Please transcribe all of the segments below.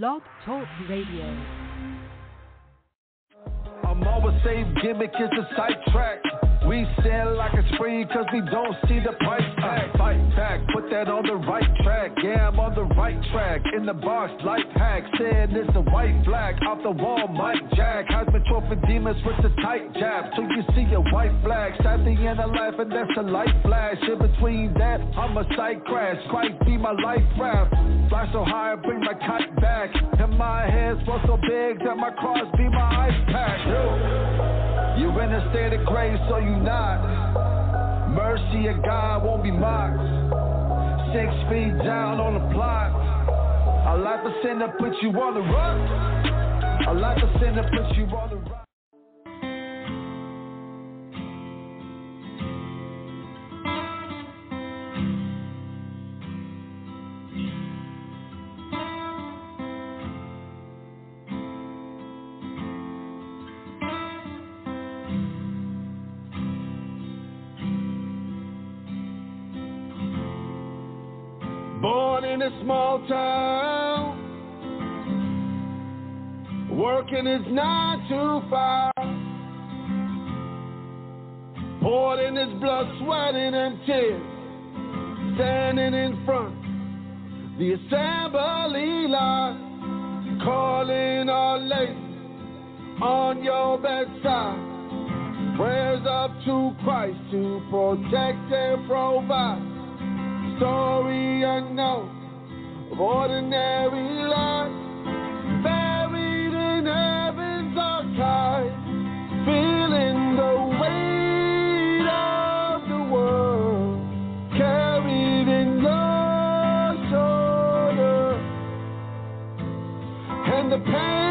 Blog Talk Radio. I'm always safe, gimmick is a sidetrack. We sell like it's free cause we don't see the price tag. Fight back, put that on the right track. Yeah, I'm on the right track. In the box, life hack. Saying it's a white flag. Off the wall, Mike Jack. Heisman Trophy demons with the tight jab. Till you see a white flag. At the end of life, and that's a light flash. In between that, I'm a sight crash. Christ be my life raft. Fly so high, bring my kite back. And my hands head's so big that my cross be my ice pack. You in a state of grace, so you not. Mercy of God won't be mocked. Six feet down on the plot. A life of sin put you on the run. A life of sin put you on the small town, working is not too far. Poured in his blood, sweating and tears, standing in front the assembly line, calling our lady on your bedside. Prayers up to Christ to protect and provide. Story unknown of ordinary life, buried in heaven's archive, feeling the weight of the world carried in your shoulder, and the pains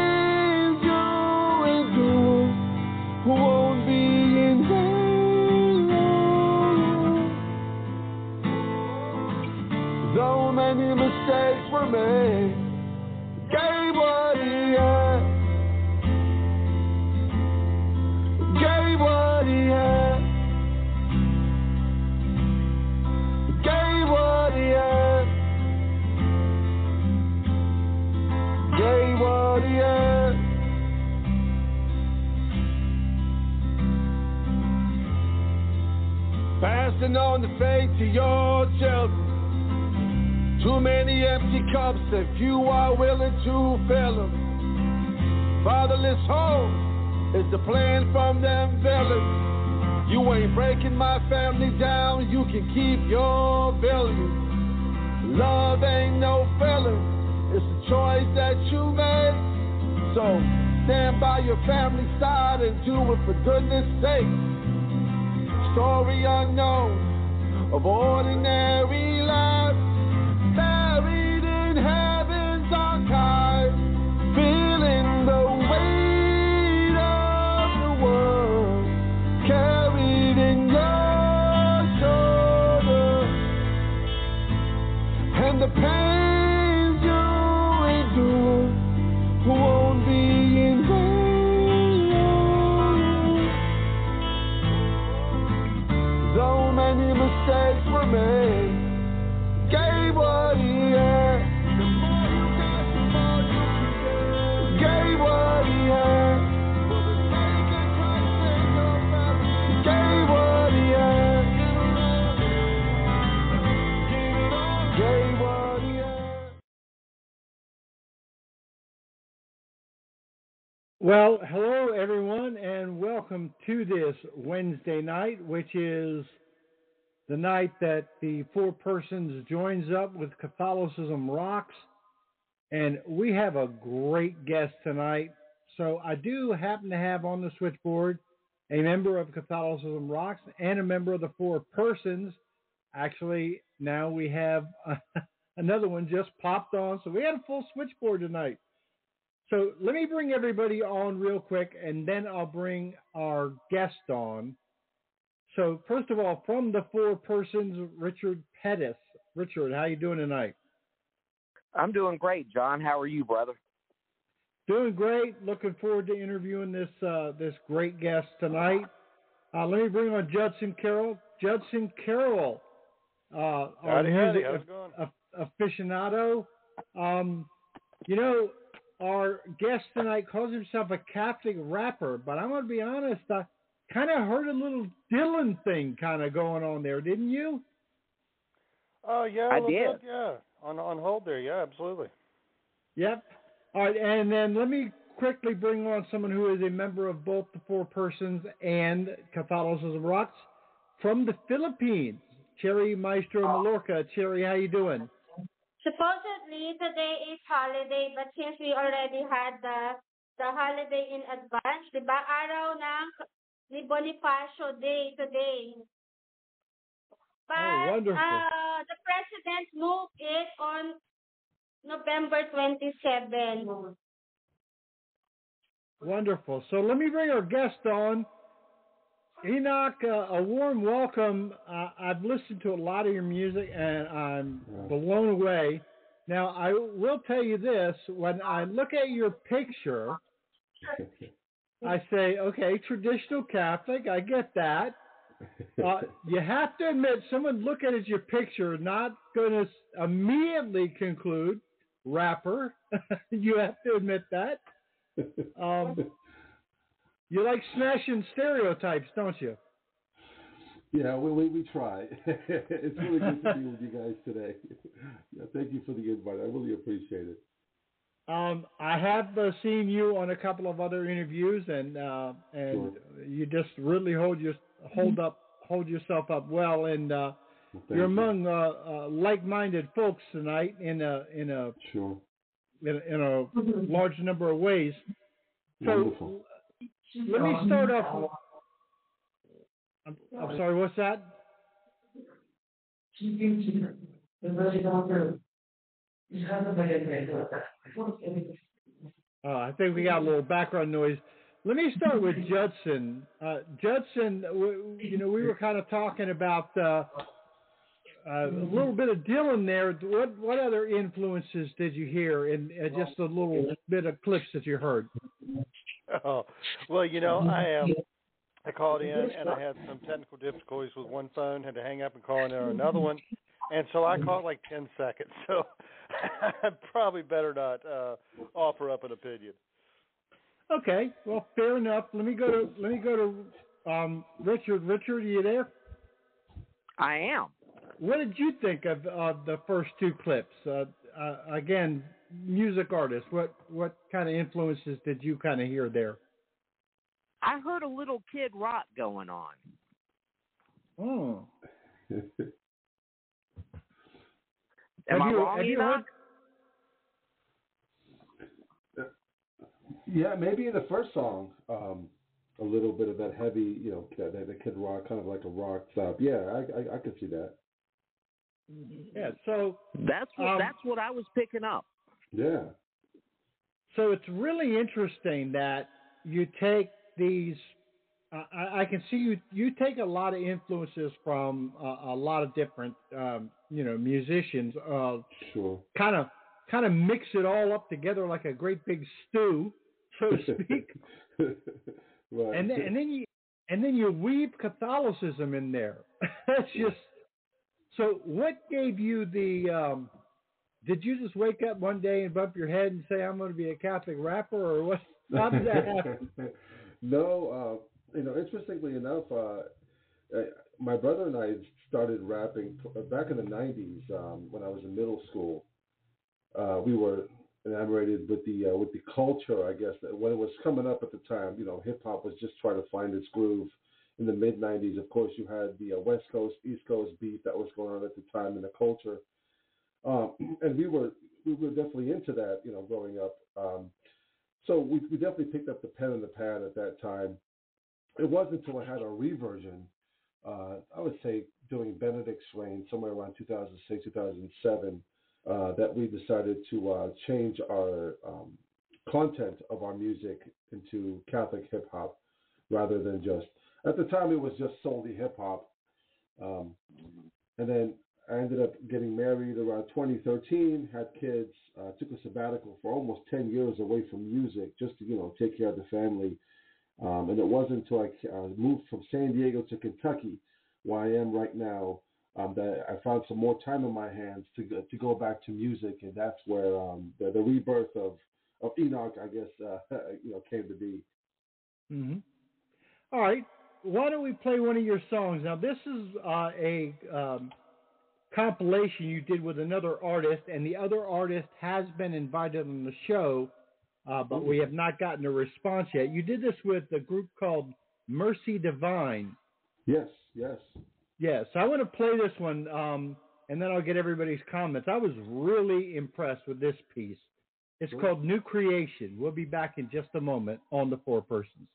Well, hello everyone, and welcome to this Wednesday night, which is the night that the Four Persons joins up with Catholicism Rocks. And we have a great guest tonight. So I do happen to have on the switchboard a member of Catholicism Rocks and a member of the Four Persons. Actually, now we have another one just popped on. So we had a full switchboard tonight. So let me bring everybody on real quick, and then I'll bring our guest on. So first of all, from the four persons, Richard Pettis. Richard, how you doing tonight? I'm doing great, John. How are you, brother? Doing great. Looking forward to interviewing this uh, this great guest tonight. Uh, let me bring on Judson Carroll. Judson Carroll, uh, our Howdy, howdy. music How's it going? aficionado. Um, You know, our guest tonight calls himself a Catholic rapper, but I'm going to be honest, I kind of heard a little Dylan thing kind of going on there, didn't you? Oh yeah, I did. good, yeah, on on hold there. Yeah, absolutely. Yep. All right, and then let me quickly bring on someone who is a member of both the Four Persons and Catholicism Rocks from the Philippines. Cherry Maestro ah. Malorca. Cherry, how you doing? Supposedly today is holiday, but since we already had the the holiday in advance, di ba? Araw ng ni Bonifacio Day today. But Oh, wonderful. uh, the president moved it on November 27. Wonderful. So let me bring our guest on. Enoch, uh, a warm welcome. Uh, I've listened to a lot of your music and I'm blown away. Now, I will tell you this when I look at your picture, I say, okay, traditional Catholic, I get that. Uh, you have to admit, someone looking at your picture, not going to immediately conclude rapper. you have to admit that. Um, you like smashing stereotypes, don't you? Yeah, we we, we try. it's really good to be with you guys today. yeah, thank you for the invite. I really appreciate it. Um, I have uh, seen you on a couple of other interviews, and uh, and you just really hold your hold up hold yourself up well, and uh, Well, you're you. among uh, uh, like-minded folks tonight in a in a Sure. in a, in a large number of ways. So Wonderful. Let me start off. I'm, I'm sorry, what's that? Uh, I think we got a little background noise. Let me start with Judson. Uh, Judson, w- you know, we were kind of talking about uh, uh, a little bit of Dylan there. What what other influences did you hear in uh, just a little bit of clips that you heard? Oh, well, you know, I um, I called in and I had some technical difficulties with one phone, had to hang up and call in on another one, and so I called like ten seconds. So I probably better not uh, offer up an opinion. Okay, well, fair enough. Let me go to let me go to um, Richard. Richard, are you there? I am. What did you think of uh, the first two clips? Uh, uh, again, music artists. What what kind of influences did you kind of hear there? I heard a little kid rock going on. Oh, Am Have I you- wrong, have you Enoch? yeah, maybe in the first song, um, a little bit of that heavy, you know, that, that kid rock, kind of like a rock stop. Yeah, I I, I could see that. Yeah. So That's what Um, that's what I was picking up. Yeah. so it's really interesting that you take these. Uh, I, I can see you you take a lot of influences from uh, a lot of different um, you know musicians. Uh, Sure. kind of kind of mix it all up together like a great big stew, so to speak. right. and then, and then you and then you weave Catholicism in there. That's just so. What gave you the? Um, did you just wake up one day and bump your head and say, "I'm going to be a Catholic rapper," or what? How did that happen? no, uh, you know, interestingly enough, uh, uh, my brother and I started rapping back in the '90s um, when I was in middle school. Uh, we were enamored with the uh, with the culture, I guess. that When it was coming up at the time, you know, hip hop was just trying to find its groove. In the mid '90s, of course, you had the uh, West Coast East Coast beat that was going on at the time in the culture, um, and we were we were definitely into that, you know, growing up. Um, so we, we definitely picked up the pen and the pad at that time. It wasn't until I had a reversion, uh, I would say during Benedict's reign, somewhere around 2006, 2007, uh, that we decided to uh, change our um, content of our music into Catholic hip hop rather than just, at the time it was just solely hip hop. Um, and then I ended up getting married around 2013, had kids, uh, took a sabbatical for almost 10 years away from music just to, you know, take care of the family. Um, and it wasn't until I uh, moved from San Diego to Kentucky, where I am right now, um, that I found some more time in my hands to go, to go back to music, and that's where um, the, the rebirth of of Enoch, I guess, uh, you know, came to be. Mm-hmm. All right. Why don't we play one of your songs? Now, this is uh, a um, compilation you did with another artist, and the other artist has been invited on the show, uh, but we have not gotten a response yet. You did this with a group called Mercy Divine. Yes, yes. Yes, I want to play this one, um, and then I'll get everybody's comments. I was really impressed with this piece. It's called New Creation. We'll be back in just a moment on the Four Persons.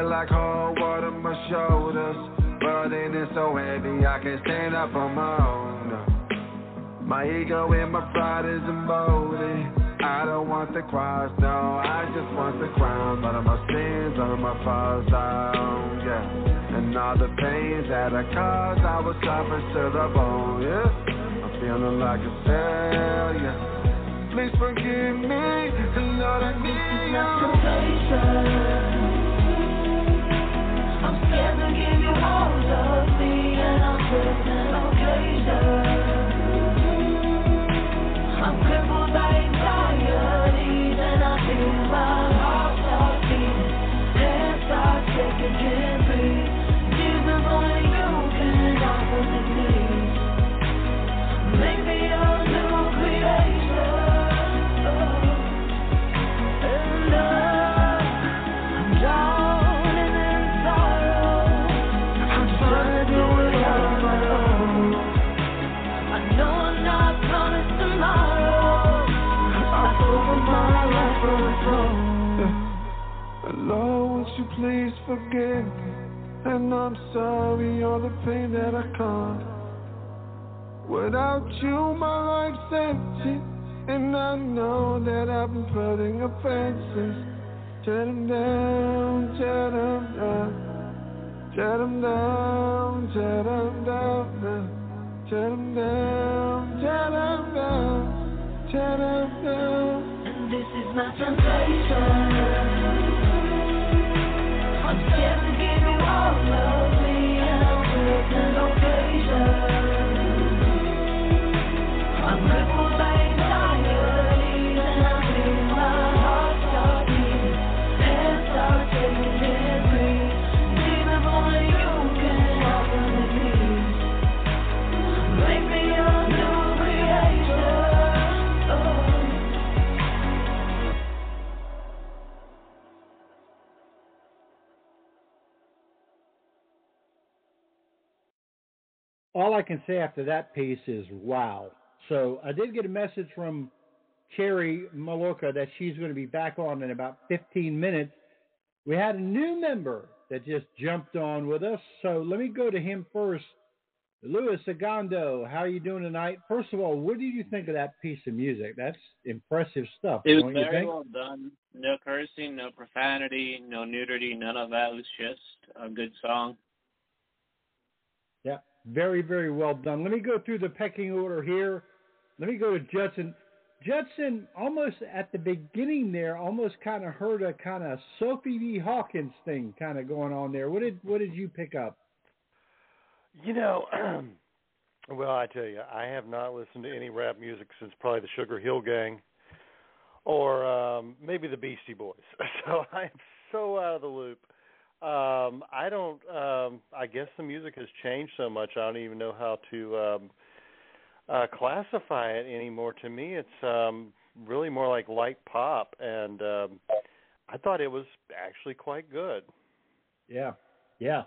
Feel like whole water on my shoulders, but is so heavy I can't stand up on my own. My ego and my pride is emboldened. I don't want the cross, no, I just want the crown. All of my sins, all of my falls own, yeah. And all the pains that I caused, I was suffering to the bone, yeah. I'm feeling like a failure. Please forgive me, and Lord, I need you. I'm scared me a new creation. Please forgive me? And I'm sorry all the pain that I caused. Without you, my life's empty. And I know that I've been putting offenses. Tear them down, tear them down. Tear them down, tear them down. Tear them down, tear them down. Tear them down. And this is my temptation. I can say after that piece is wow. So I did get a message from Cherry Maloka that she's going to be back on in about 15 minutes. We had a new member that just jumped on with us. So let me go to him first. Louis Agando, how are you doing tonight? First of all, what did you think of that piece of music? That's impressive stuff. It was very well done. No cursing, no profanity, no nudity, none of that. It was just a good song. Yeah, very, very well done. Let me go through the pecking order here. Let me go to Judson. Judson, almost at the beginning there, almost kind of heard a kind of Sophie B. Hawkins thing kind of going on there. What did what did you pick up? You know, well, I tell you, I have not listened to any rap music since probably the Sugar Hill Gang, or um, maybe the Beastie Boys. So I am so out of the loop. Um, I don't. Um, I guess the music has changed so much. I don't even know how to um, uh, classify it anymore. To me, it's um, really more like light pop, and um, I thought it was actually quite good. Yeah, yeah,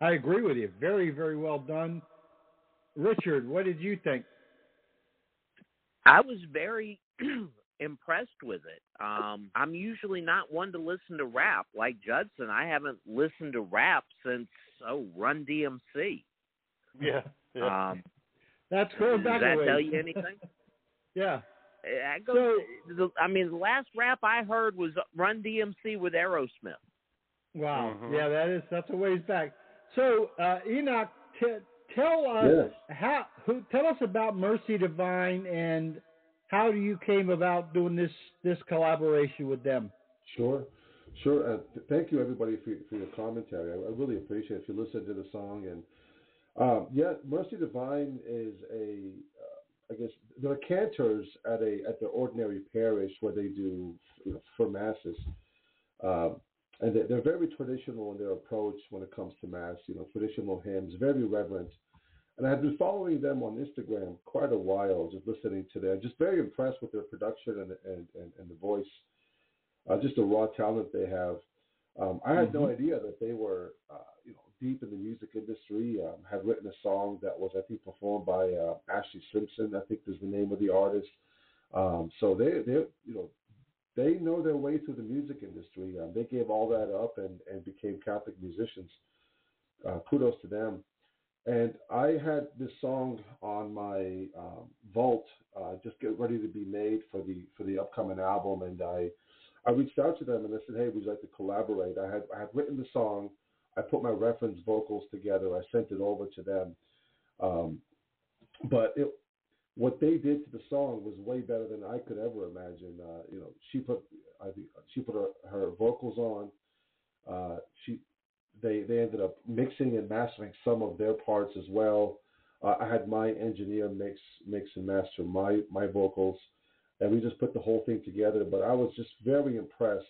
I agree with you. Very, very well done, Richard. What did you think? I was very impressed with it. Um, I'm usually not one to listen to rap like Judson. I haven't listened to rap since oh Run DMC. Yeah. yeah. Um, That's going back does that a tell you anything? yeah. I, go, the, I mean, the last rap I heard was Run DMC with Aerosmith. Wow. Mhm. Yeah, that is that's a ways back. So uh, Enoch, t- tell us Yes. how who tell us about Mercy Divine and how you came about doing this this collaboration with them. Sure, sure. Uh, th- thank you, everybody, for, for your commentary. I, I really appreciate it. If you listen to the song, and um, yeah, Mercy Divine is a, uh, I guess they're cantors at a at the ordinary parish where they do you know, for masses, um, and they're, they're very traditional in their approach when it comes to mass. You know, traditional hymns, very reverent. And I've been following them on Instagram quite a while, just listening to them. Just very impressed with their production and and, and, and the voice uh, just the raw talent they have. Um, I had no idea that they were, uh, you know, deep in the music industry. Um, had written a song that was, I think, performed by uh, Ashlee Simpson. I think is the name of the artist. Um, so they, they, you know, they know their way through the music industry. Um, they gave all that up and and became Catholic musicians. Uh, kudos to them. And I had this song on my um, vault, uh, just get ready to be made for the for the upcoming album, and I I reached out to them and I said, "Hey, we'd you like to collaborate?" I had I had written the song, I put my reference vocals together, I sent it over to them, um, but it, what they did to the song was way better than I could ever imagine. Uh, you know, she put I think she put her, her vocals on. Uh, she they they ended up mixing and mastering some of their parts as well. Uh, I had my engineer mix mix and master my my vocals and we just put the whole thing together. But I was just very impressed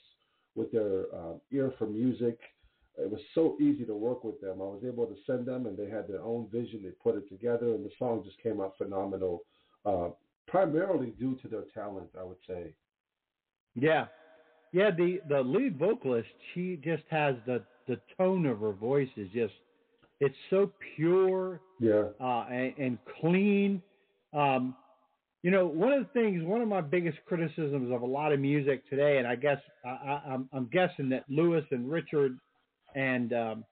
with their um, ear for music. It was so easy to work with them. I was able to send them, and they had their own vision. They put it together, and the song just came out phenomenal. Uh, primarily due to their talent, I would say. Yeah, yeah. The the lead vocalist, she just has the the tone of her voice is just it's so pure Yeah. uh, and, and clean. Um, you know, one of the things, one of my biggest criticisms of a lot of music today, and I guess I, I, I'm, I'm guessing that Lewis and Richard and um,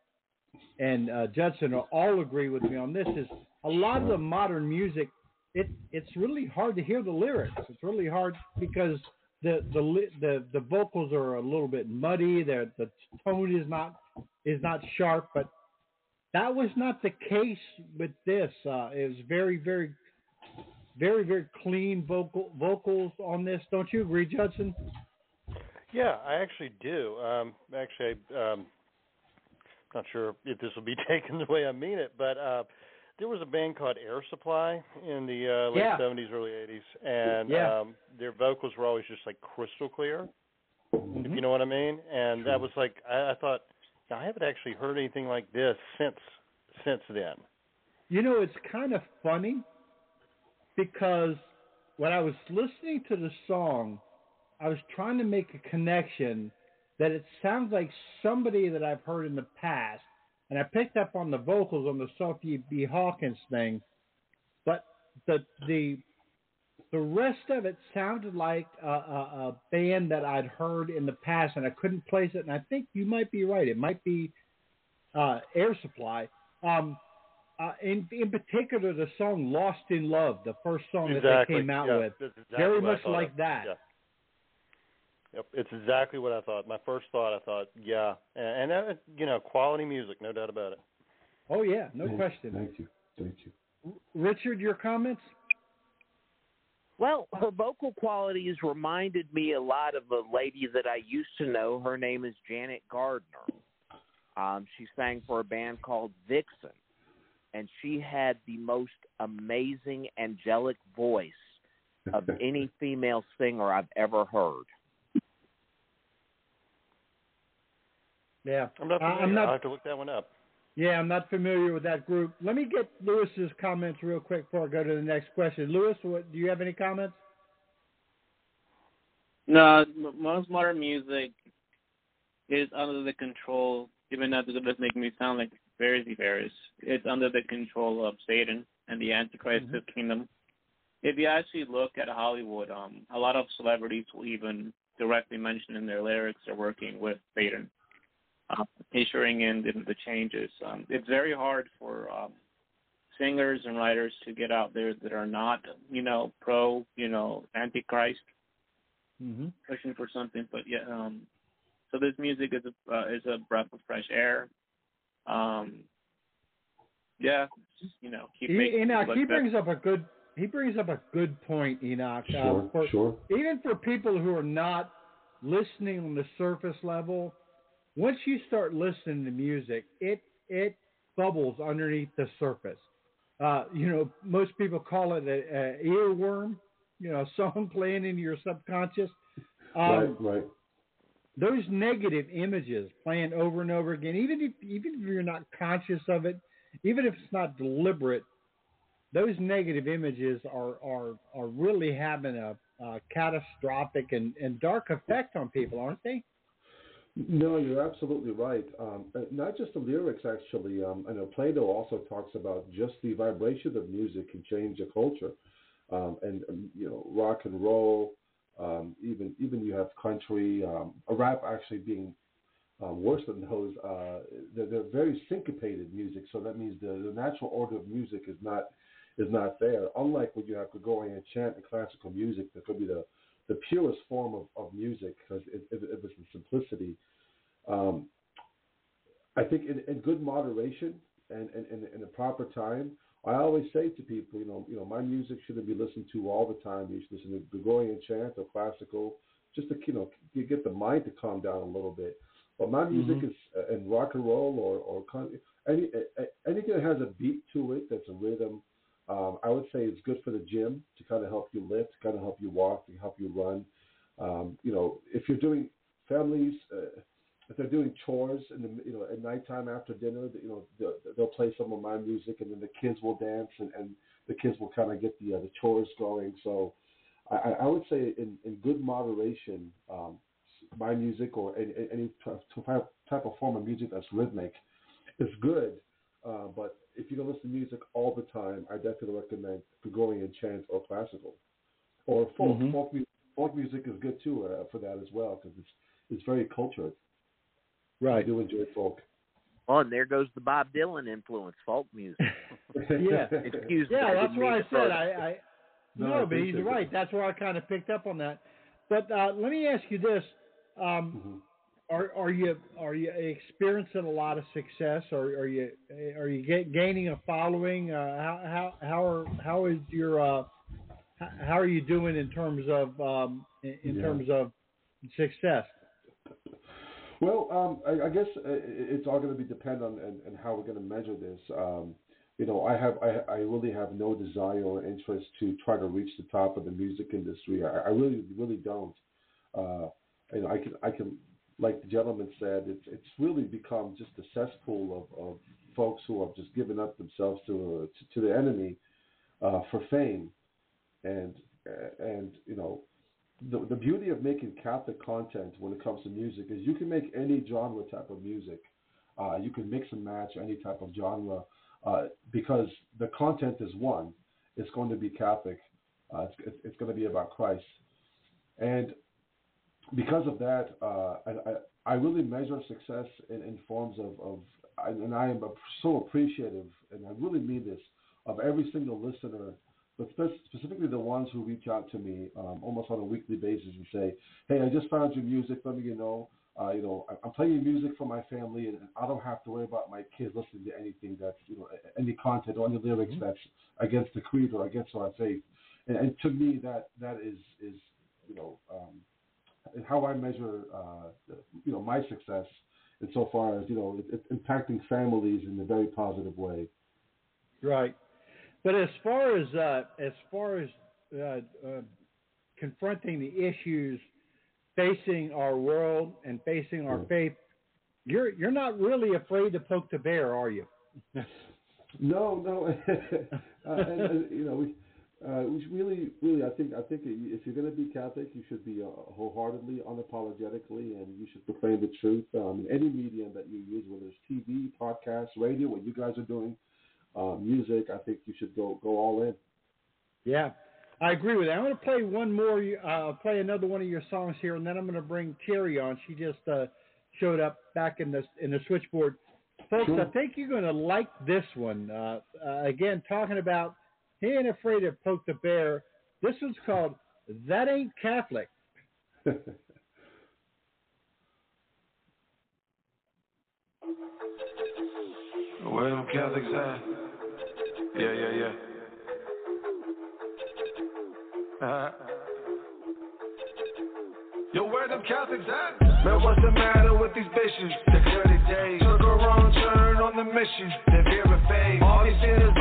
and uh, Judson will all agree with me on this, is a lot of the modern music. It it's really hard to hear the lyrics. It's really hard because the the the the vocals are a little bit muddy. They're, the tone is not is not sharp, but that was not the case with this. Uh, it was very, very, very, very clean vocal vocals on this. Don't you agree, Judson? Yeah, I actually do. Um, actually, um, not sure if this will be taken the way I mean it, but uh, there was a band called Air Supply in the uh, late Yeah. 70s, early 80s, and Yeah. um, their vocals were always just like crystal clear, Mm-hmm. if you know what I mean. And that was like I, I thought I haven't actually heard anything like this since since then. You know, it's kind of funny because when I was listening to the song, I was trying to make a connection that it sounds like somebody that I've heard in the past, and I picked up on the vocals on the Sophie B. Hawkins thing, but the the the rest of it sounded like a, a, a band that I'd heard in the past, and I couldn't place it. And I think you might be right; it might be uh, Air Supply. Um, uh, in in particular, the song "Lost in Love," the first song that they came out yeah, with, exactly very much like that. Yeah. Yep, it's exactly what I thought. My first thought, I thought, yeah, and, and uh, you know, quality music, no doubt about it. Oh yeah, no Thank- question. Thank you. Thank you. Richard, your comments? Well, her vocal qualities reminded me a lot of a lady that I used to know. Her name is Janet Gardner. Um, she sang for a band called Vixen, and she had the most amazing angelic voice of any female singer I've ever heard. Yeah, I'm not I- familiar. I'm not- I'll have to look that one up. yeah, I'm not familiar with that group. Let me get Lewis's comments real quick before I go to the next question. Lewis, what, do you have any comments? No, most modern music is under the control, even though it does make me sound like Pharisee Varys. It's under the control of Satan and the Antichrist Mm-hmm. kingdom. If you actually look at Hollywood, um, a lot of celebrities will even directly mention in their lyrics they're working with Satan, uh, issuing in the, the changes. Um, it's very hard for um, singers and writers to get out there that are not, you know, pro, you know, Antichrist Mm-hmm. pushing for something. But yeah, um, so this music is a uh, is a breath of fresh air. Um, yeah, just, you know, keep making Enoch, he look better. brings up a good he brings up a good point, Enoch. Sure, Uh, for, sure. even for people who are not listening on the surface level, once you start listening to music, it it bubbles underneath the surface. Uh, you know, most people call it a, a earworm. You know, a song playing in your subconscious. Um, right, right. those negative images playing over and over again, even if even if you're not conscious of it, even if it's not deliberate, those negative images are are are really having a, a catastrophic and, and dark effect on people, aren't they? No, you're absolutely right. Um, not just the lyrics, actually. Um, I know Plato also talks about just the vibration of music can change a culture, um, and um, you know, rock and roll. Um, even even you have country, um, rap actually being worse than those. Uh, they're, they're very syncopated music, so that means the, the natural order of music is not is not there. Unlike when you have Gregorian chant and classical music, that could be the the purest form of, of music because it, it, it was the simplicity. Um, I think in, in good moderation and in in a proper time, I always say to people, you know, you know, my music shouldn't be listened to all the time. You should listen to Gregorian chant or classical, just to you know you get the mind to calm down a little bit. But my music Mhm. is uh, in rock and roll or or con- any anything that has a beat to it, that's a rhythm. Um, I would say it's good for the gym to kind of help you lift, kind of help you walk, to help you run. Um, you know, if you're doing families, uh, if they're doing chores the you know at nighttime after dinner, you know they'll, they'll play some of my music, and then the kids will dance, and, and the kids will kind of get the uh, the chores going. So I, I would say in, in good moderation, um, my music or any, any type of form of music that's rhythmic is good. Uh, but if you don't listen to music all the time, I definitely recommend Gregorian chant or classical or folk. Mhm. Folk, mu- folk music is good too uh, for that as well because it's it's very cultured. I Right. do enjoy folk. Oh, and there goes the Bob Dylan influence, folk music. Yeah. Excuse me. Yeah, I that's didn't why I said that. I, I No, no, I but he's appreciate right. That's where I kind of picked up on that. But uh, let me ask you this: um, Mhm. Are are you are you experiencing a lot of success, or are you are you get, gaining a following? Uh, how how how are how is your uh, how are you doing in terms of um, in, in Yeah. terms of success? Well, um, I, I guess uh, it's all going to be depend on and, and how we're going to measure this. Um, you know, I have I, I really have no desire or interest to try to reach the top of the music industry. I, I really really don't. Uh, you know, I can I can like the gentleman said, it's it's really become just a cesspool of, of folks who have just given up themselves to to, to the enemy uh, for fame, and and you know the the beauty of making Catholic content when it comes to music is you can make any genre type of music. Uh, you can mix and match any type of genre uh, because the content is one. It's going to be Catholic. Uh, it's, it's going to be about Christ, and because of that, uh, I, I, I really measure success in, in forms of, of and I am so appreciative, and I really mean this, of every single listener but spe- specifically the ones who reach out to me um, almost on a weekly basis and say, "Hey, I just found your music. Let me you know. Uh, you know, I'm playing music for my family, and I don't have to worry about my kids listening to anything that's you know any content or any lyrics that's against the creed or against our faith." and, and to me that that is is you know um, how I measure uh, you know my success insofar as you know it, it's impacting families in a very positive way. Right, but as far as uh, as far as uh, uh, confronting the issues facing our world and facing our Yeah. faith, you're you're not really afraid to poke the bear, are you? No, no, uh, and, and, you know, we, uh, we really, really, I think, I think if you're going to be Catholic, you should be uh, wholeheartedly, unapologetically, and you should proclaim the truth. Um, in any medium that you use, whether it's TV, podcast, radio, what you guys are doing, uh, music, I think you should go go all in. Yeah, I agree with that. I'm going to play one more, uh, play another one of your songs here, and then I'm going to bring Terry on. She just uh, showed up back in the in the switchboard. Folks, Sure. I think you're going to like this one. Uh, uh, again, talking about he ain't afraid to poke the bear. This one's called "That Ain't Catholic." Where them Catholics at? Yeah, yeah, yeah. Uh-huh. Yo, where them Catholics at? Man, what's the matter with these bitches? The dirty days took a wrong turn on the mission. They're veering phase. All these sinners,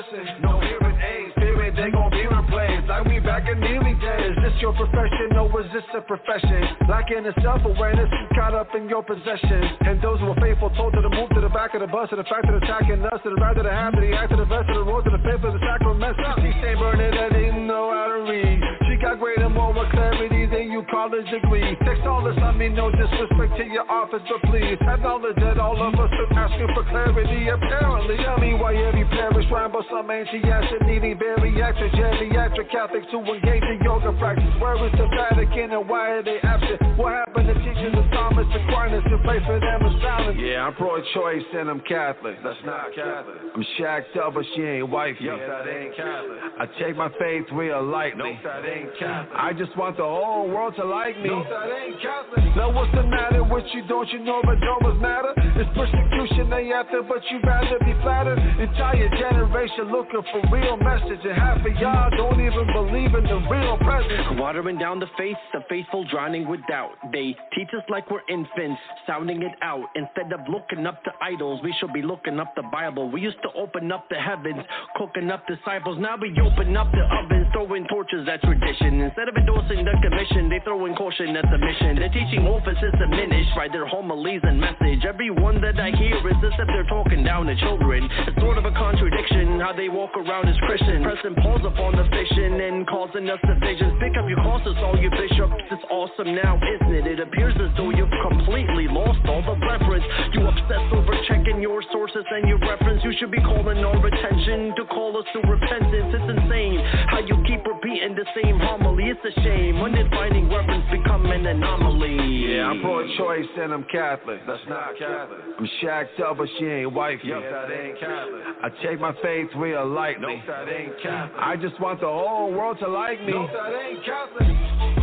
listen. No hearing aids. Spirit, they gon' be replaced. Like we back in the early days. Is this your profession or is this a profession? Lacking in self-awareness is caught up in your possessions. And those who are faithful told to move to the back of the bus. To the fact that attacking us. To the right of the. To the act to the vest. To the road. To the of the sacrament. She say burning that didn't know how to read. She got greater, more clarity than you college degree. Text all this, I mean no disrespect to your office, but please have acknowledge that all of us are asking for clarity. Apparently, I mean why every parish ramble some ancient acid needing bariatric, geriatric Catholics to engage in yoga practice. Where is the Vatican and why are they absent? What happened to teaching the Thomas Aquinas to play for them is silent? Yeah, I'm pro-choice and I'm Catholic. That's not Catholic. I'm shacked up, but she ain't wifey. Yup, that ain't Catholic. I take my faith real lightly. Nope, that ain't Catholic. I just want the whole world to like me. Nope, that ain't Catholic. Now what's the matter with you? Don't you know that dollars matter? It's persecution they after, but you rather be flattered. Entire generation looking for real message, and half of y'all don't even believe in the real presence. Watering down the faith, the faithful drowning with doubt. They teach us like we're infants, sounding it out. Instead of looking up to idols, we should be looking up the Bible. We used to open up the heavens, cooking up disciples. Now we open up the ovens, throwing torches at tradition. Instead of endorsing the commission, they throw in caution at the mission. Their teaching office is diminished by their homilies and message. Everyone that I hear is as if they're talking down to children. It's sort of a contradiction how they walk around as Christians, pressing pause upon the fiction and causing us divisions. Pick up your crosses, all you bishops. It's awesome now, isn't it? It appears as though you've completely lost all the reference. You obsess over checking your sources and your reference. You should be calling our attention to call us to repentance. It's insane how you keep repeating the same homily. It's a shame when did reference become an anomaly? Yeah, I'm pro-choice and I'm Catholic. That's not Catholic. I'm shacked up, but she ain't wifey. Yup, that ain't Catholic. I take my faith real lightly. Nope, that ain't Catholic. I just want the whole world to like me. Nope, that ain't Catholic.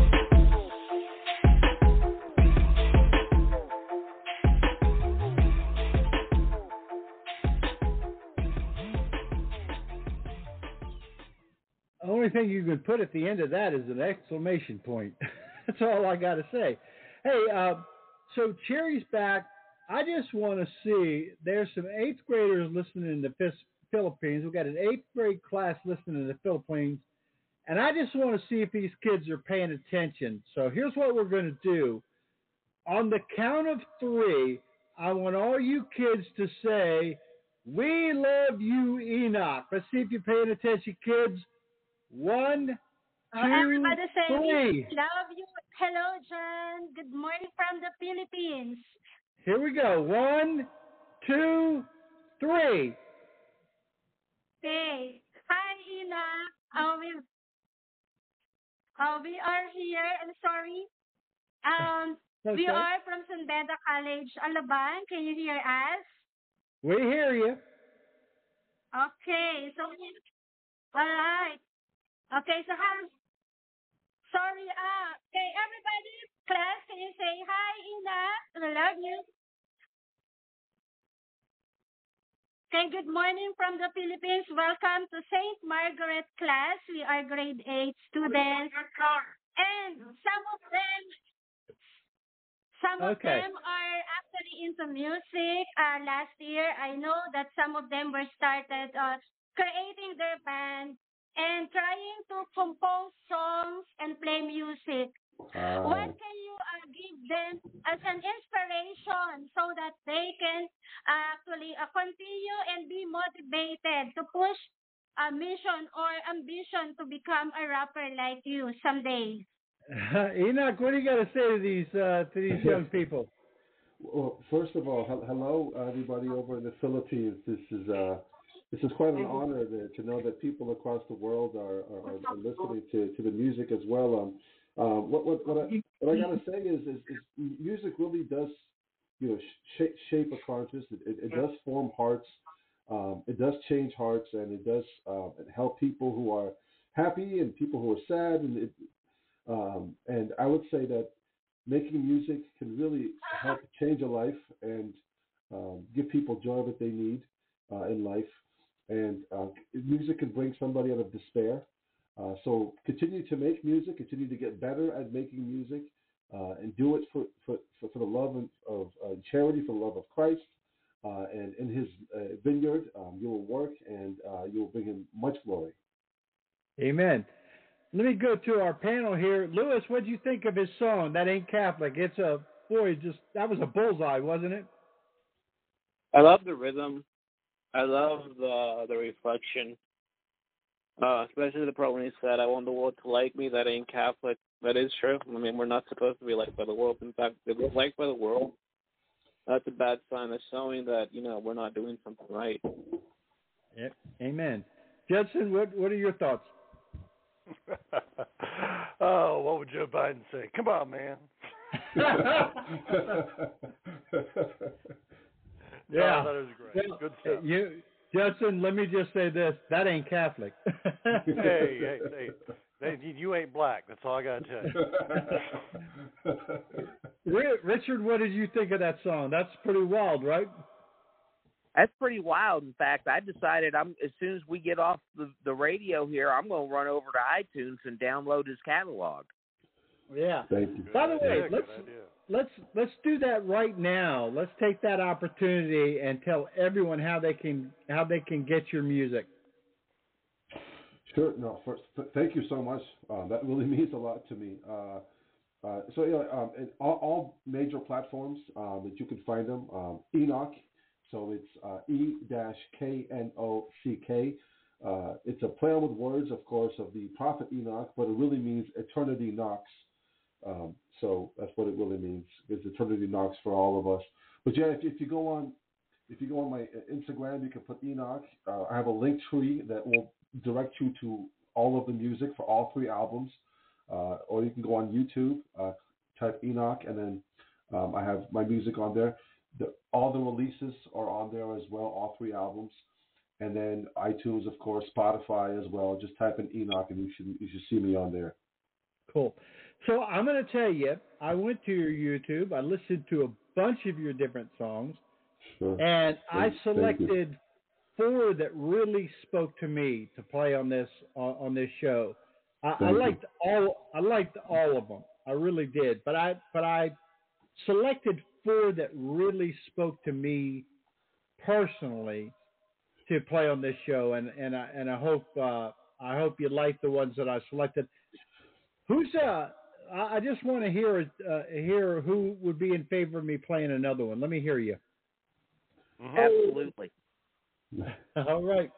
Only thing you can put at the end of that is an exclamation point. That's all I got to say. Hey, uh, so Cherry's back. I just want to see. There's some eighth graders listening in the Philippines. We've got an eighth grade class listening in the Philippines, and I just want to see if these kids are paying attention. So here's what we're going to do. On the count of three, I want all you kids to say, "We love you, Enoch." Let's see if you're paying attention, kids. One, Uh, two, everybody say, three. love you. Hello, John. Good morning from the Philippines. Here we go. One, two, three. Okay. Hi, Ina. Uh, we, uh, we are here. I'm sorry. Um, okay. we are from San Beda College, Alabang. Can you hear us? We hear you. Okay. So, all right. Okay. So, how? Sorry. Ah. Okay. Everybody, class, can you say hi, Ina? I love you. Okay, good morning from the Philippines. Welcome to St. Margaret class. We are grade 8 students. And some of them some of Okay. them are actually into music. Uh, last year, I know that some of them were started uh, creating their band and trying to compose songs and play music. Wow. What can you uh, give them as an inspiration so that they can actually uh, continue and be motivated to push a mission or ambition to become a rapper like you someday? Enoch, what do you got to say to these uh, to these young people? Well, first of all, hel- hello everybody over in the Philippines. This is uh, this is quite an honor to, to know that people across the world are, are, are listening to, to the music as well. Um, um, what what what I, what I gotta say is, is is music really does you know shape shape a conscience. It, it, it does form hearts. Um, it does change hearts, and it does um, help people who are happy and people who are sad. And it, um, and I would say that making music can really help change a life and um, give people joy that they need uh, in life. And uh, music can bring somebody out of despair. Uh, so continue to make music, continue to get better at making music, uh, and do it for, for, for, for the love of, of uh, charity, for the love of Christ. Uh, and in his uh, vineyard, um, you will work and uh, you will bring him much glory. Amen. Let me go to our panel here. Lewis, what do you think of his song? That ain't Catholic. It's a boy. Just that was a bullseye, wasn't it? I love the rhythm. I love the the reflection. Uh, especially the part when he said, "I want the world to like me." That ain't Catholic. That is true. I mean, we're not supposed to be liked by the world. In fact, if we're liked by the world, that's a bad sign. That's showing that you know we're not doing something right. Yep. Amen. Judson, what what are your thoughts? oh, what would Joe Biden say? Come on, man. Yeah. Oh, that is great. Well, Good stuff. You, Judson, let me just say this: that ain't Catholic. hey, hey, hey, hey, you ain't black. That's all I got to tell you. Richard, what did you think of that song? That's pretty wild, right? That's pretty wild. In fact, I decided I'm as soon as we get off the, the radio here, I'm going to run over to iTunes and download his catalog. Yeah. Thank you. By the way, Yeah, let's let's let's do that right now. Let's take that opportunity and tell everyone how they can how they can get your music. Sure. No. First, th- thank you so much. Uh, that really means a lot to me. Uh, uh, so yeah, um, in all, all major platforms um, that you can find them. Um, Enoch. So it's uh, E dash K N O C K. Uh, it's a play on with words, of course, of the prophet Enoch, but it really means eternity knocks. Um, so that's what it really means. Is eternity knocks for all of us. But yeah, if, if you go on, if you go on my uh, Instagram, you can put Enoch. Uh, I have a link tree that will direct you to all of the music for all three albums. Uh, or you can go on YouTube, uh, type Enoch, and then um, I have my music on there. The, all the releases are on there as well, all three albums. And then iTunes, of course, Spotify as well. Just type in Enoch, and you should you should see me on there. Cool. So I'm going to tell you, I went to your YouTube. I listened to a bunch of your different songs, Sure. and I Thank- thank you. selected four that really spoke to me to play on this on, on this show. I, I you. liked all I liked all of them. I really did. But I but I selected four that really spoke to me personally to play on this show, and and I and I hope uh, I hope you like the ones that I selected. Who's uh? I I just want to hear uh, hear who would be in favor of me playing another one. Let me hear you. Mhm. Absolutely. All right.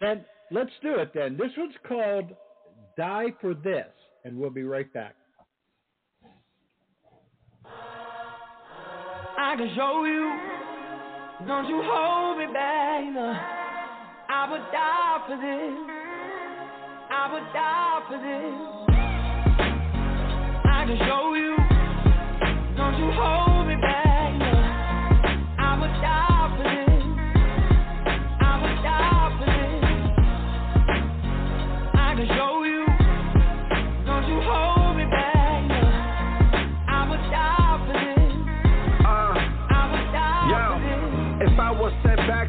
Then let's do it then. This one's called Die for This, and we'll be right back. I can show you. Don't you hold me back. No. I would die for this. I would die for this. Can show you.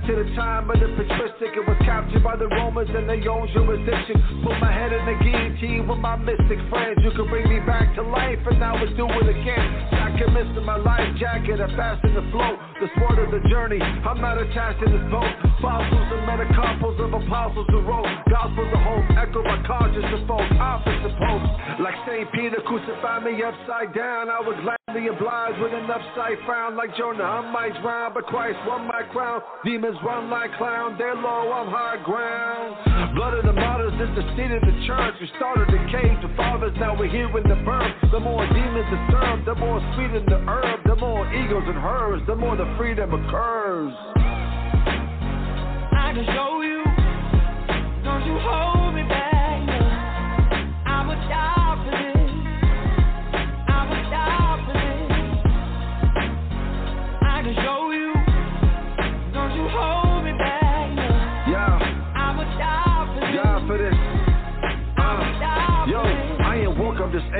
To the time of the patristic. It was captured by the Romans and they own jurisdiction. Put my head in the guillotine with my mystic friends. You can bring me back to life and now let's do it again. Sacrifice in my life jacket, I fasten the flow. The sport of the journey, I'm not attached to this boat. Fossils and metacarpals of apostles who wrote. Gospels of hope, echo my conscience of folk. Opposite post. Like St. Peter crucified me upside down. I was gladly obliged with an upside frown. Like Jonah, I might drown, but Christ won my crown. Demons run like clown, they're low, I'm high ground. Blood of the martyrs is the seed of the church. We started the cave, the fathers, now we're here in the birth. The more demons disturb, the more sweet in the herb. The more eagles and hers, the more the freedom occurs. I can show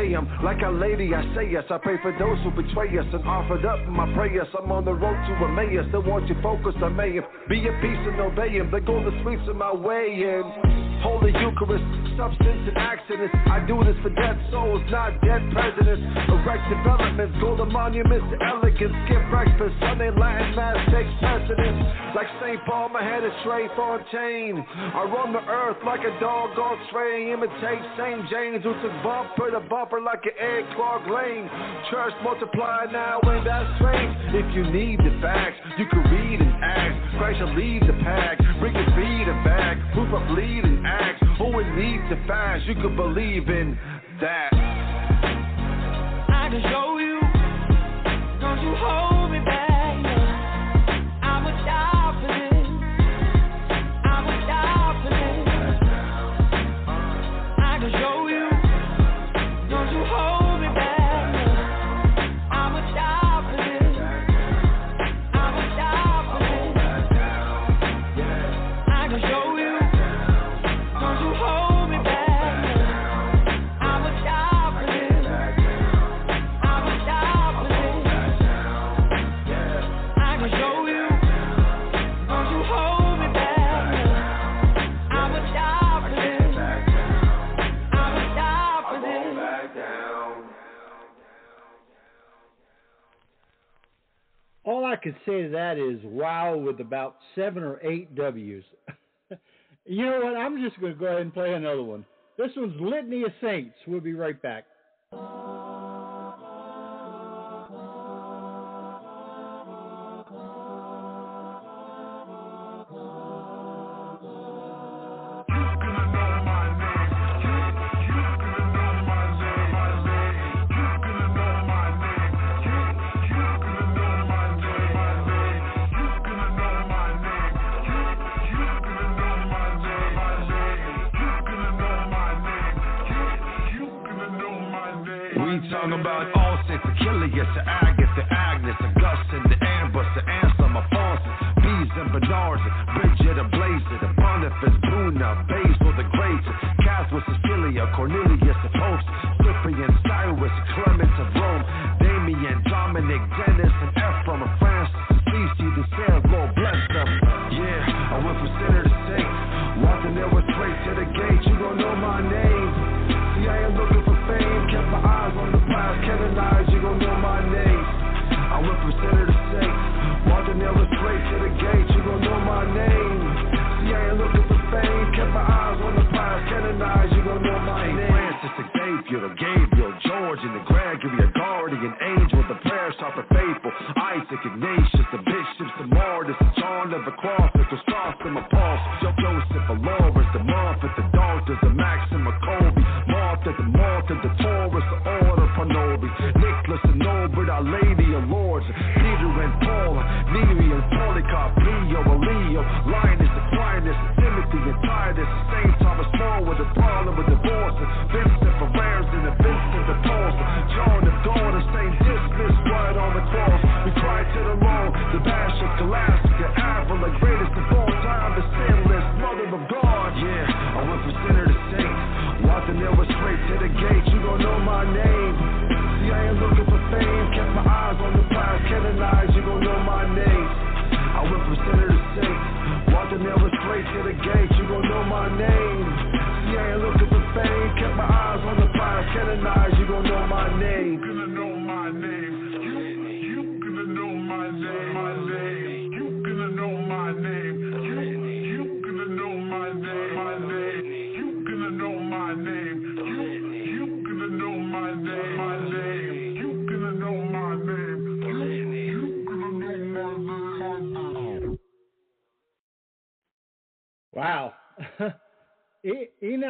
AM like a lady. I say yes. I pray for those who betray us and offered up my prayers. I'm on the road to Emmaus. Still want you focused on Mayhem. Be at peace and obey him. They go the streets of my way in. Holy Eucharist, substance and accidents. I do this for dead souls, not dead presidents. Erect developments, golden monuments to elegance. Skip breakfast, Sunday Latin mass takes precedence. Like St. Paul, my head is straight Fontaine. I roam the earth like a dog on stray. Imitate St. James, who took bumper to bumper like an egg Clark Lane. Church multiply now, ain't that strange? If you need the facts, you can read and ask. Christ shall lead the pack, bring your feet back. Proof of bleed and act. Who in need to fast, you could believe in that. I can show you. Could say to that is wow with about seven or eight W's. you know what? I'm just going to go ahead and play another one. This one's Litany of Saints. We'll be right back.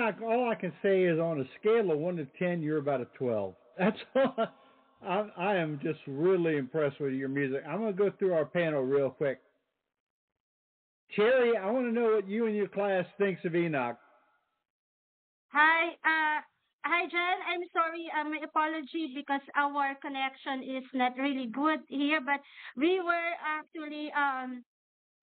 Enoch, all I can say is on a scale of one to ten, you're about a twelve. That's all. I, I am just really impressed with your music. I'm gonna go through our panel real quick. Cherry, I want to know what you and your class thinks of Enoch. Hi, uh, hi, Jen. I'm sorry. Um, my apology because our connection is not really good here, but we were actually um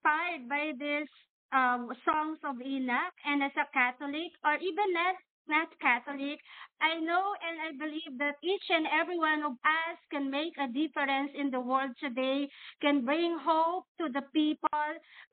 by this um songs of Enoch, and as a Catholic, or even not not Catholic, I know and I believe that each and every one of us can make a difference in the world today, can bring hope to the people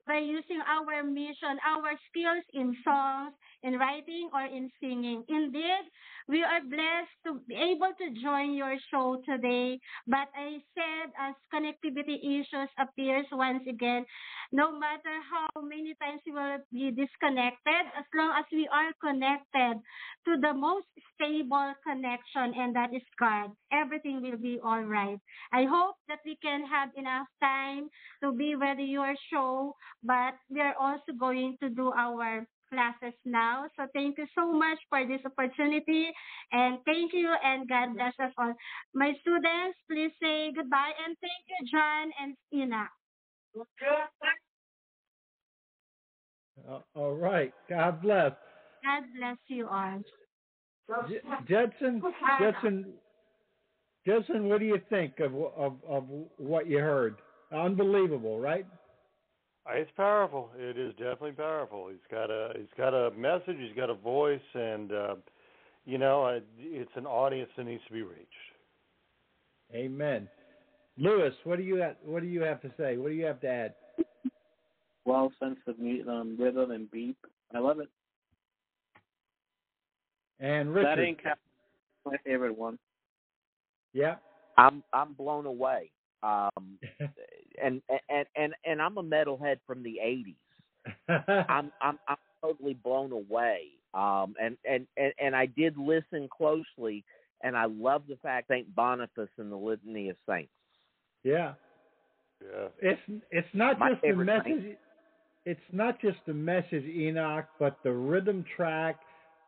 by using our mission, our skills in songs, in writing, or in singing. Indeed, we are blessed to be able to join your show today. But I said, as connectivity issues appears once again, no matter how many times we will be disconnected, as long as we are connected to the most stable connection, and that is God, everything will be all right. I hope that we can have enough time to be with your show, but we are also going to do our classes now. So thank you so much for this opportunity and thank you and God bless us all. My students, please say goodbye and thank you, John and Ina. Uh, all right. God bless. God bless you all. J- Judson, Judson, Judson, what do you think of of of what you heard? Unbelievable, right? It's powerful. It is definitely powerful. He's got a he's got a message. He's got a voice, and uh, you know, it's an audience that needs to be reached. Amen. Lewis, what do you have, what do you have to say? What do you have to add? Well sense of um, rhythm and beat. I love it. And Richard, that ain't Cap- my favorite one. Yeah. I'm I'm blown away. Um, and and and and I'm a metalhead from the '80s. I'm I'm I'm totally blown away. Um, and and and and I did listen closely, and I love the fact Saint Boniface and the Litany of Saints. Yeah. Yeah. It's it's not My just the message. saint. It's not just the message, Enoch, but the rhythm track,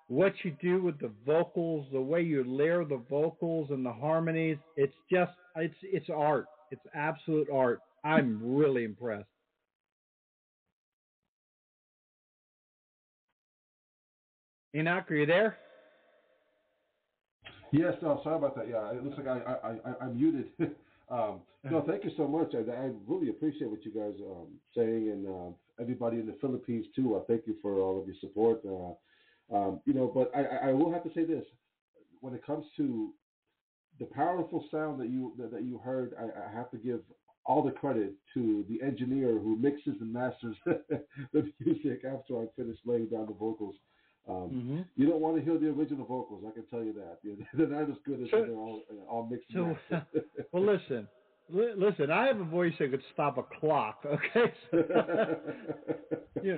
what you do with the vocals, the way you layer the vocals and the harmonies. It's just it's it's art. It's absolute art. I'm really impressed. Enoch, are you there? Yes, no, sorry about that. Yeah, it looks like I I, I I'm muted. um, no, thank you so much. I, I really appreciate what you guys um, saying, and um, everybody in the Philippines too. Uh, thank you for all of your support. Uh, um, you know, but I, I will have to say this: when it comes to the powerful sound that you that, that you heard, I, I have to give all the credit to the engineer who mixes and masters the music after I finish laying down the vocals. Um, Mm-hmm. You don't want to hear the original vocals, I can tell you that. They're not as good as So- they're all, all mixed So, well, listen, li- listen. I have a voice that could stop a clock. Okay, so, yeah.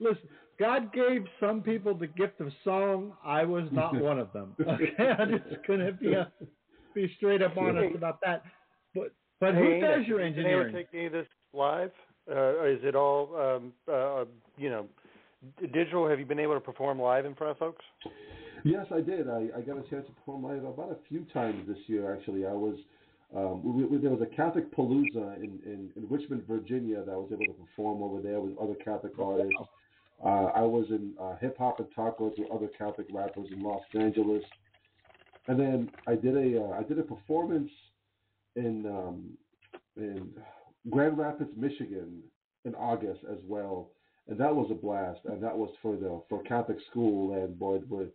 Listen, God gave some people the gift of song. I was not one of them. Okay, I'm just gonna be a, be straight up honest about that. But but who does Enoch, your have you been engineering? take any of this live? Uh, is it all, um, uh, you know, digital? Have you been able to perform live in front of folks? Yes, I did. I, I got a chance to perform live about a few times this year. Actually, I was um, we, we, there was a Catholic Palooza in, in, in Richmond, Virginia, that I was able to perform over there with other Catholic artists. Uh, I was in uh, hip hop and tacos with other Catholic rappers in Los Angeles, and then I did a uh, I did a performance in um, in Grand Rapids, Michigan, in August as well, and that was a blast. And that was for the for Catholic school, and boy, boy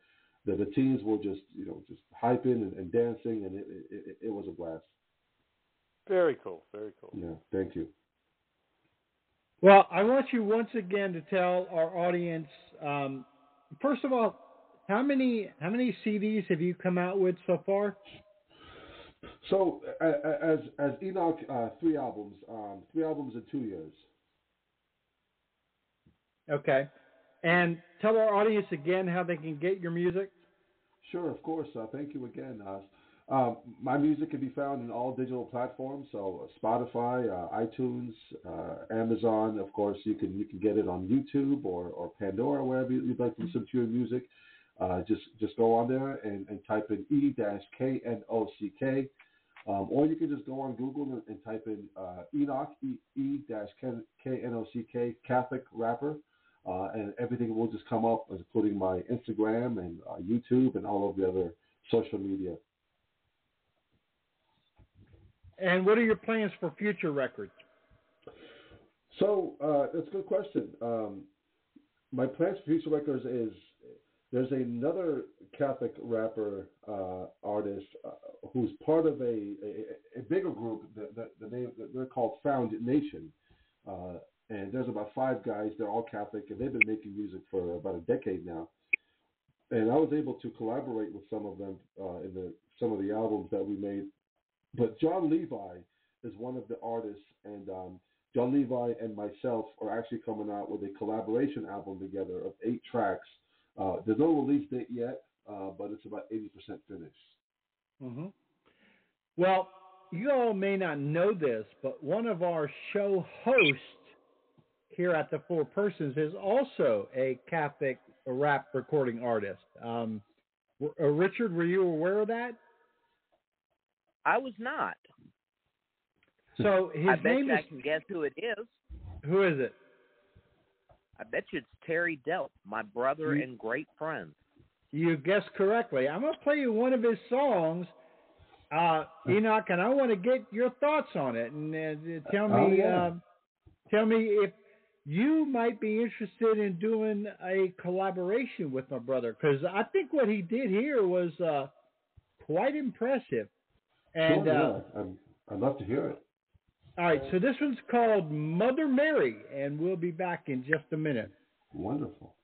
the, the teens were just you know just hyping and, and dancing, and it, it it was a blast. Very cool. Very cool. Yeah, thank you. Well, I want you once again to tell our audience. Um, first of all, how many how many CDs have you come out with so far? So uh, as as Enoch, uh, three albums, um, three albums in two years. Okay, and tell our audience again how they can get your music. Sure, of course. Uh, thank you again. Uh, Um, my music can be found in all digital platforms, so Spotify, uh, iTunes, uh, Amazon. Of course, you can you can get it on YouTube or, or Pandora, wherever you'd like to listen to your music. Uh, just just go on there and, and type in E dash K N O C K, um, or you can just go on Google and, and type in uh, Enoch E E dash K N O C K Catholic rapper, uh, and everything will just come up, including my Instagram and uh, YouTube and all of the other social media. And what are your plans for future records? So uh, that's a good question. Um, my plans for future records is there's another Catholic rapper uh, artist uh, who's part of a, a, a bigger group. The, the, the, name they're called Found Nation, uh, and there's about five guys. They're all Catholic, and they've been making music for about a decade now. And I was able to collaborate with some of them uh, in the some of the albums that we made but John Levi is one of the artists, and um, John Levi and myself are actually coming out with a collaboration album together of eight tracks. Uh, there's no release date yet, uh, but it's about 80% finished. Mm-hmm. Well, you all may not know this, but one of our show hosts here at the Four Persons is also a Catholic rap recording artist. Um, uh, Richard, were you aware of that? I was not. So his I bet name you is. I can guess who it is. Who is it? I bet you it's Terry Delp, my brother You- and great friend. You guessed correctly. I'm going to play you one of his songs, uh, Enoch, and I want to get your thoughts on it. And uh, tell Oh, me, yeah. um, tell me if you might be interested in doing a collaboration with my brother, because I think what he did here was uh, quite impressive. And sure, uh, yeah. I'd, I'd love to hear it. all right, so this one's called Mother Mary, and we'll be back in just a minute. Wonderful.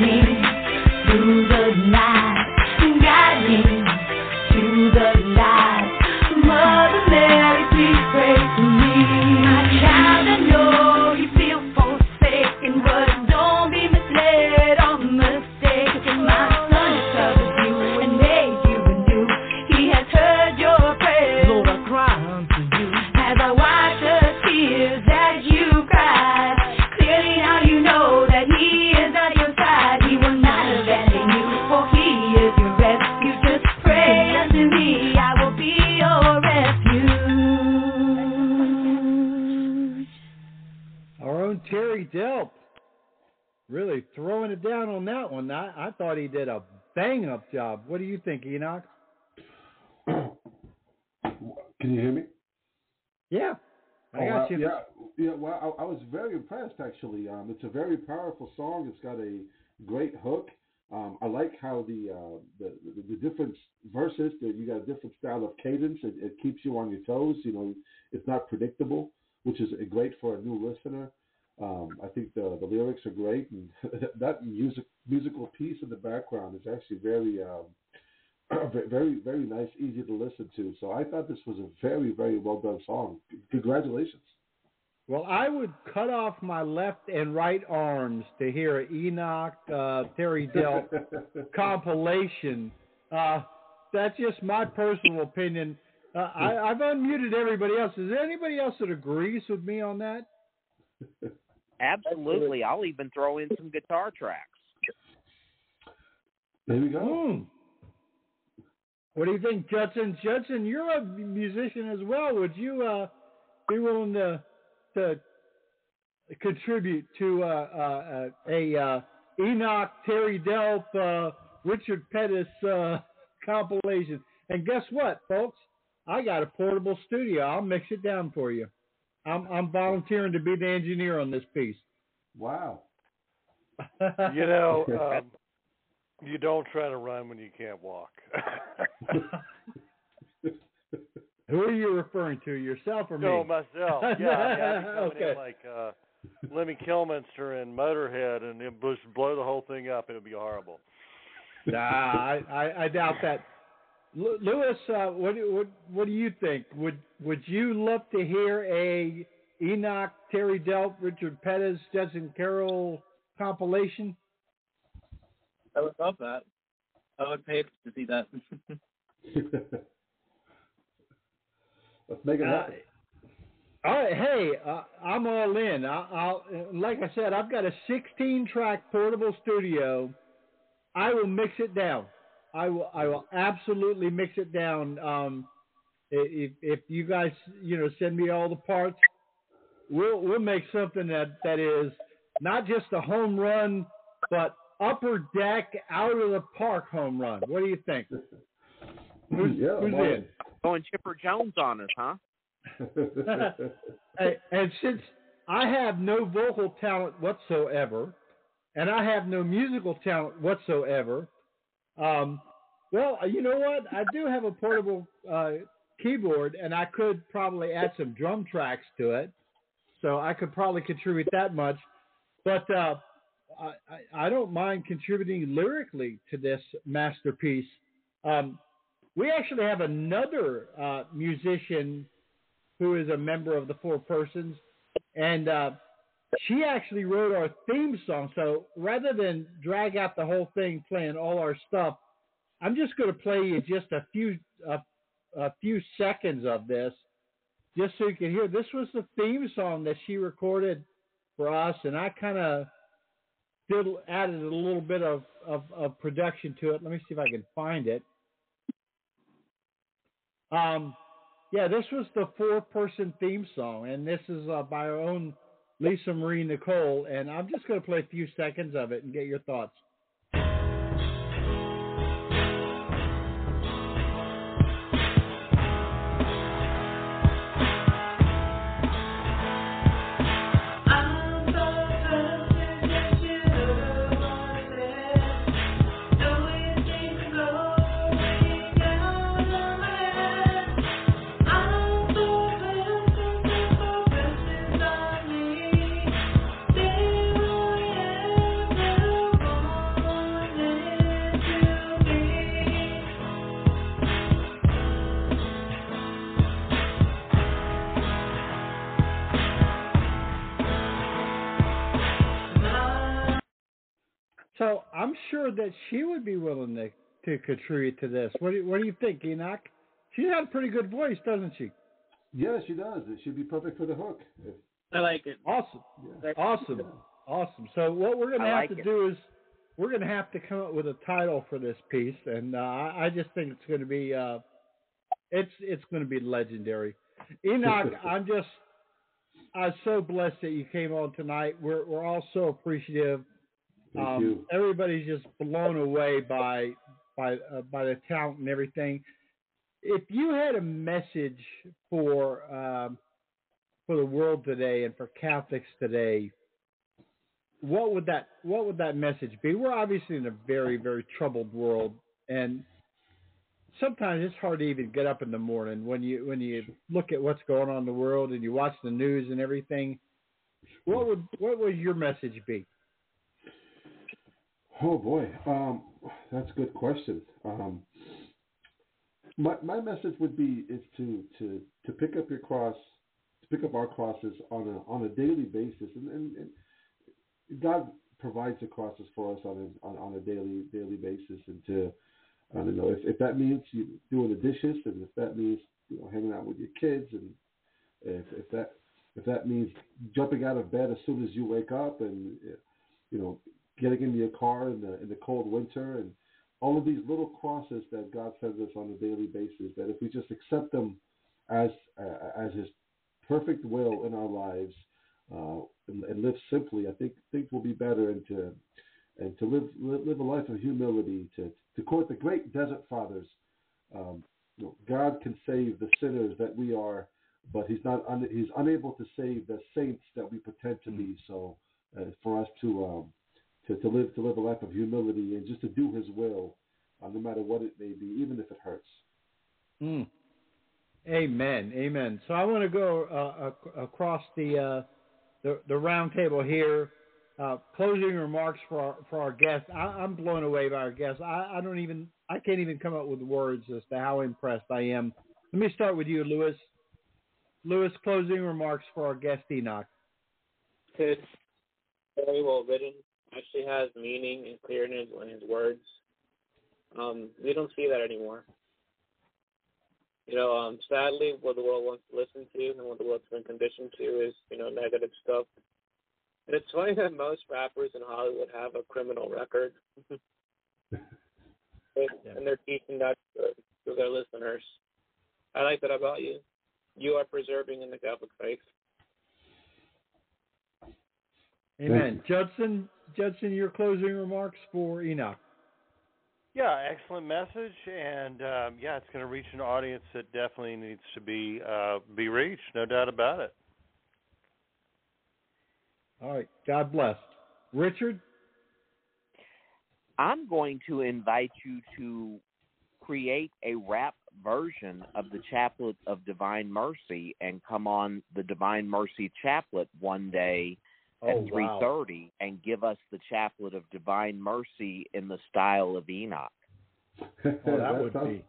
Me bang up job. What do you think, Enoch? Can you hear me? Yeah, I Oh, got you. Yeah, yeah. Well, I, I was very impressed actually. Um, it's a very powerful song. It's got a great hook. Um, I like how the, uh, the the the different verses that you got a different style of cadence. It, it keeps you on your toes. You know, it's not predictable, which is great for a new listener. Um, I think the the lyrics are great, and that music musical piece in the background is actually very um, very very nice, easy to listen to. So I thought this was a very very well done song. Congratulations. Well, I would cut off my left and right arms to hear Enoch uh, Terry Delp compilation. Uh, that's just my personal opinion. Uh, I, I've unmuted everybody else. Is there anybody else that agrees with me on that? Absolutely. I'll even throw in some guitar tracks. There we go. Hmm. What do you think, Judson? Judson, you're a musician as well. Would you uh, be willing to to contribute to uh, uh, a uh, Enoch Terry Delp uh, Richard Pettis uh, compilation? And guess what, folks? I got a portable studio. I'll mix it down for you. I'm I'm volunteering to be the engineer on this piece. Wow. You know, um, you don't try to run when you can't walk. Who are you referring to, yourself or me? no, myself. Yeah, I mean, I'd be coming okay. in like uh, Lemmy Kilmister and Motorhead, and it Bush blow the whole thing up, it'd be horrible. nah, I, I, I doubt that. Lu- Lewis, uh, what, do- what what do you think? Would would you love to hear a Enoch, Terry Delp, Richard Pettis, Judson Carroll compilation? I would love that. I would pay to see that. Let's make it Uh, happen. all right, hey, uh, I'm all in. I, I'll, like I said, I've got a 16-track portable studio. I will mix it down. I will. I will absolutely mix it down. Um, if if you guys, you know, send me all the parts, we'll we'll make something that that is not just a home run, but upper deck out of the park home run. What do you think? Who's, yeah, who's I'm in? Going Chipper Jones on us, huh? and, and since I have no vocal talent whatsoever, and I have no musical talent whatsoever, um, well, you know what? I do have a portable uh, keyboard, and I could probably add some drum tracks to it, so I could probably contribute that much. But uh, I, I, I don't mind contributing lyrically to this masterpiece. Um, we actually have another uh, musician who is a member of the Four Persons, and uh, she actually wrote our theme song. So rather than drag out the whole thing playing all our stuff, I'm just going to play you just a few a, a few seconds of this, just so you can hear. This was the theme song that she recorded for us, and I kind of did added a little bit of, of, of production to it. Let me see if I can find it. Um, yeah, this was the four-person theme song, and this is uh, by our own Lisa Marie Nicole. And I'm just going to play a few seconds of it and get your thoughts. I'm sure that she would be willing to, to contribute to this. What do you, what do you think, Enoch? She had a pretty good voice, doesn't she? Yeah, she does. It should be perfect for the hook. I like it. Awesome, awesome, awesome. So what we're going to have like to it. do is we're going to have to come up with a title for this piece, and uh, I, I just think it's going to be uh, it's it's going to be legendary. Enoch, I'm just I'm so blessed that you came on tonight. We're we're all so appreciative. Thank um, you. Everybody's just blown away by by uh, by the talent and everything. If you had a message for um, for the world today and for Catholics today, what would that what would that message be? We're obviously in a very very troubled world, and sometimes it's hard to even get up in the morning when you when you look at what's going on in the world and you watch the news and everything. What would what would your message be? Oh boy, um, that's a good question. Um, my my message would be is to to to pick up your cross, to pick up our crosses on a on a daily basis, and, and, and God provides the crosses for us on a on, on a daily daily basis, and to I don't know if, if that means you doing the dishes, and if that means you know hanging out with your kids, and if if that if that means jumping out of bed as soon as you wake up, and you know getting into your car in the in the cold winter and all of these little crosses that God sends us on a daily basis that if we just accept them as uh, as his perfect will in our lives uh, and, and live simply I think things will be better and to and to live live, live a life of humility to to quote the great desert fathers um, you know, God can save the sinners that we are but he's not un, he's unable to save the saints that we pretend to be. So uh, for us to um, to, to live to live a life of humility and just to do His will, uh, no matter what it may be, even if it hurts. Mm. Amen. Amen. So I want to go uh, ac- across the, uh, the the round table here. Uh, closing remarks for our, for our guests. I, I'm blown away by our guest. I, I don't even I can't even come up with words as to how impressed I am. Let me start with you, Lewis. Lewis, closing remarks for our guest Enoch. It's very well written. Actually has meaning and clearness in his words. Um, we don't see that anymore. You know, um, sadly, what the world wants to listen to and what the world's been conditioned to is, you know, negative stuff. And it's funny that most rappers in Hollywood have a criminal record. and they're teaching that to, to their listeners. I like that about you. You are preserving in the Catholic faith. Amen. Judson, Judson, your closing remarks for Enoch. Yeah, excellent message, and um, yeah, it's going to reach an audience that definitely needs to be uh, be reached, no doubt about it. All right. God bless. Richard? I'm going to invite you to create a rap version of the Chaplet of Divine Mercy and come on the Divine Mercy Chaplet one day at three thirty, wow. and give us the Chaplet of Divine Mercy in the style of Enoch. Oh, that would sounds, be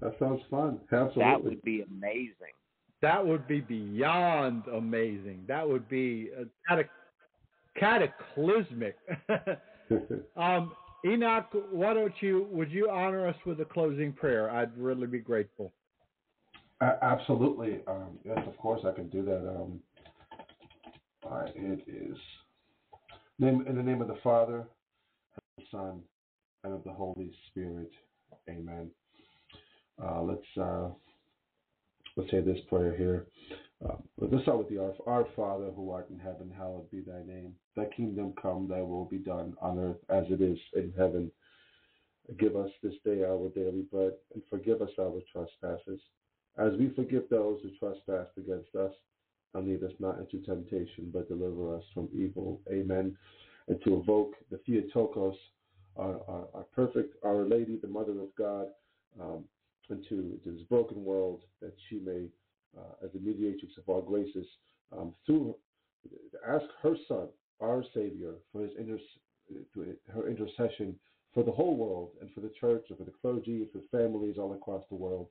that sounds fun. Absolutely. That would be amazing. that would be beyond amazing. That would be uh, catac- cataclysmic. um, Enoch, why don't you would you honor us with a closing prayer? I'd really be grateful. A- absolutely. Um, yes, of course I can do that. Um, all right, it is. Name, in the name of the Father, and the Son, and of the Holy Spirit. Amen. Uh, let's uh, let's say this prayer here. Uh, let's start with the our, our Father who art in heaven, hallowed be thy name. Thy kingdom come, thy will be done on earth as it is in heaven. Give us this day our daily bread, and forgive us our trespasses, as we forgive those who trespass against us. And lead us not into temptation, but deliver us from evil. Amen. And to evoke the Theotokos, our, our, our perfect Our Lady, the Mother of God, um, into, into this broken world, that she may, uh, as the mediatrix of all graces, um, through ask her Son, our Savior, for his inter- her intercession for the whole world and for the church and for the clergy and for families all across the world.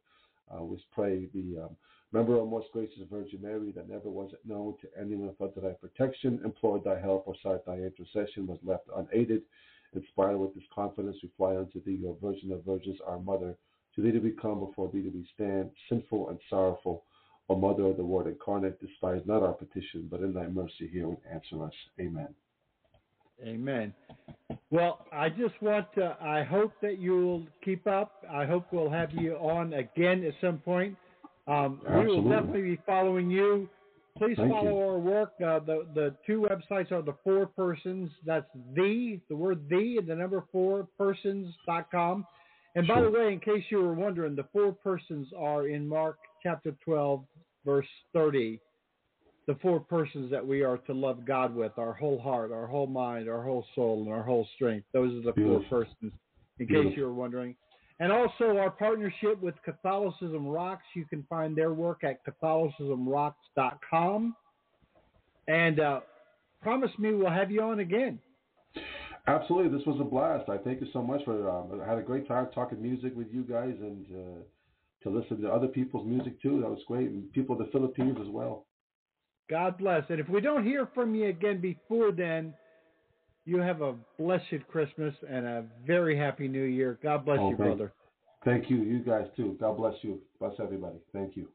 Uh, we pray the um, remember, O most gracious Virgin Mary, that never was it known to anyone but thy protection, implored thy help, or sought thy intercession, was left unaided. Inspired with this confidence, we fly unto thee, O Virgin of Virgins, our Mother. To thee do we come, before thee do we stand, sinful and sorrowful. O Mother of the Word incarnate, despise not our petition, but in thy mercy hear and answer us. Amen. Amen. Well, I just want to, I hope that you'll keep up. I hope we'll have you on again at some point. Um, we will definitely be following you. Please Thank follow you. our work. Uh, the the two websites are the four persons. That's the the word the and the number four persons.com. And by Sure. the way, in case you were wondering, the four persons are in Mark chapter 12, verse 30 the four persons that we are to love God with our whole heart, our whole mind, our whole soul, and our whole strength. Those are the Beautiful. four persons, in Beautiful. case you were wondering. And also our partnership with Catholicism Rocks. You can find their work at CatholicismRocks.com. And uh, promise me we'll have you on again. Absolutely, this was a blast. I thank you so much for. Um, I had a great time talking music with you guys and uh, to listen to other people's music too. That was great, and people of the Philippines as well. God bless. And if we don't hear from you again before then, you have a blessed Christmas and a very happy New Year. God bless Oh, you, thank- brother. Thank you, you guys too. God bless you. Bless everybody. Thank you.